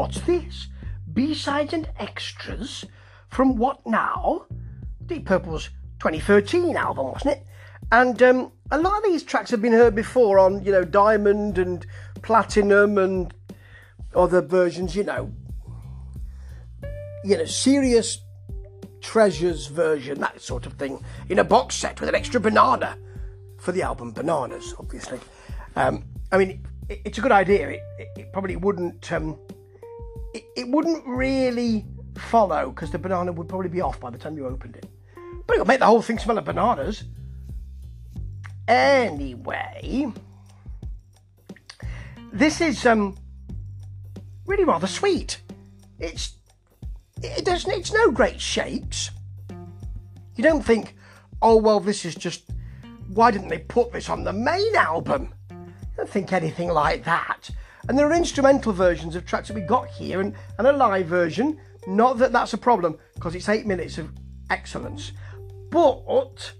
what's this? B-sides and extras from what now? Deep Purple's 2013 album, wasn't it? And um, a lot of these tracks have been heard before on, you know, Diamond and Platinum and other versions, you know, you know, serious treasures version, that sort of thing, in a box set with an extra banana for the album Bananas, obviously. Um, I mean, it, it's a good idea. It, it, it probably wouldn't. Um, it, it wouldn't really follow because the banana would probably be off by the time you opened it. But it'll make the whole thing smell of bananas. Anyway, this is um really rather sweet. It's it doesn't it's no great shakes. You don't think, oh well, this is just why didn't they put this on the main album? I don't think anything like that. And there are instrumental versions of tracks that we got here and, and a live version. Not that that's a problem, because it's eight minutes of excellence. But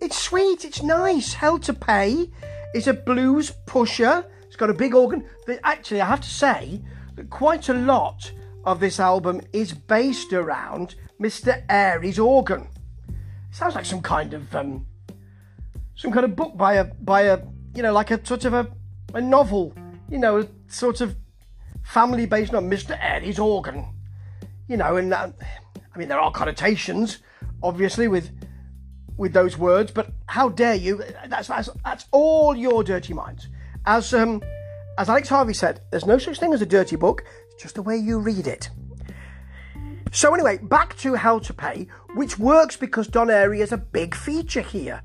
it's sweet, it's nice. Hell to Pay is a blues pusher. It's got a big organ. Actually, I have to say that quite a lot of this album is based around Mr. Airey's organ. It sounds like some kind of um, some kind of book by a by a you know like a sort of a, a novel, you know, sort of family based on Mr. Eddie's organ. You know, and uh, I mean there are connotations, obviously with with those words, but how dare you? That's that's, that's all your dirty minds. As um as Alex Harvey said, there's no such thing as a dirty book, it's just the way you read it. So anyway, back to Hell to Pay, which works because Don Airey is a big feature here.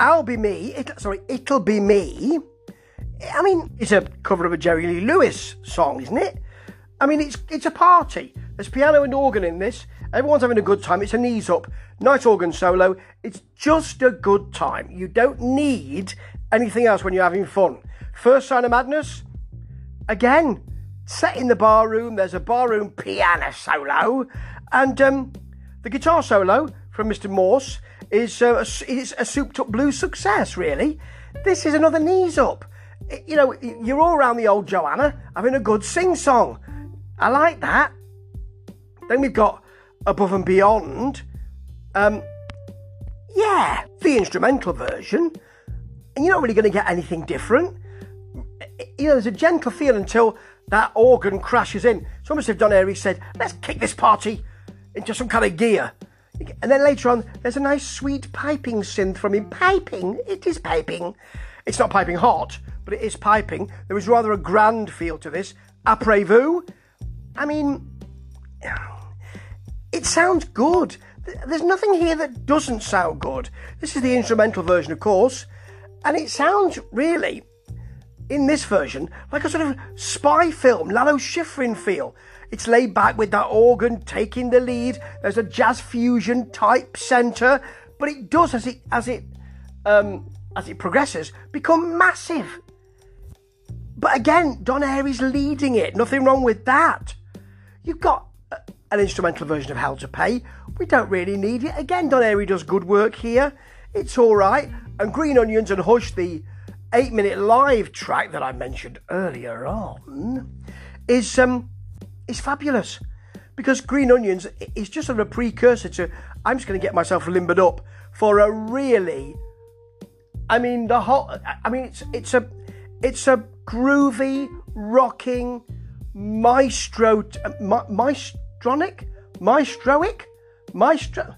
I'll be me. It, sorry, it'll be me. I mean, it's a cover of a Jerry Lee Lewis song, isn't it? I mean, it's it's a party. There's piano and organ in this. Everyone's having a good time. It's a knees up, nice organ solo. It's just a good time. You don't need anything else when you're having fun. First sign of madness. Again, set in the bar room. There's a bar room piano solo, and um, the guitar solo from Mr. Morse is, uh, a, is a souped up blues success, really. This is another knees up. You know, you're all around the old Joanna having a good sing song. I like that. Then we've got Above and Beyond. Um, yeah, the instrumental version. And you're not really going to get anything different. You know, there's a gentle feel until that organ crashes in. It's almost as if Don Airey said, let's kick this party into some kind of gear. And then later on, there's a nice sweet piping synth from him. Piping? It is piping. It's not piping hot, but it is piping. There is rather a grand feel to this. Après vous? I mean, it sounds good. There's nothing here that doesn't sound good. This is the instrumental version, of course, and it sounds really, in this version, like a sort of spy film, Lalo Schifrin feel. It's laid back with that organ taking the lead. There's a jazz fusion type centre, but it does as it as it um, as it progresses become massive. But again, Don Airey's leading it. Nothing wrong with that. You've got an instrumental version of Hell to Pay. We don't really need it. Again, Don Airey does good work here. It's all right. And Green Onions and Hush, the eight-minute live track that I mentioned earlier on, is um is fabulous because Green Onions is just sort of a precursor to I'm just going to get myself limbered up for a really I mean the whole I mean it's it's a it's a groovy rocking maestro ma, maestronic maestroic maestro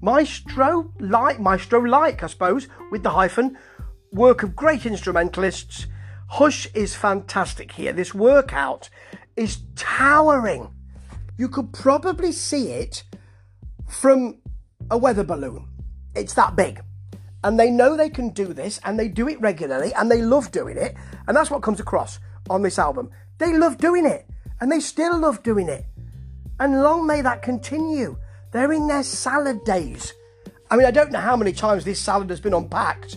maestro like maestro like I suppose with the hyphen work of great instrumentalists Hush is fantastic here this workout is towering. You could probably see it from a weather balloon. It's that big. And they know they can do this and they do it regularly and they love doing it. And that's what comes across on this album. They love doing it and they still love doing it. And long may that continue. They're in their salad days. I mean, I don't know how many times this salad has been unpacked,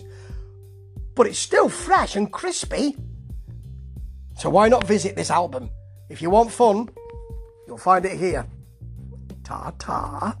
but it's still fresh and crispy. So why not visit this album? If you want fun, you'll find it here. Ta ta.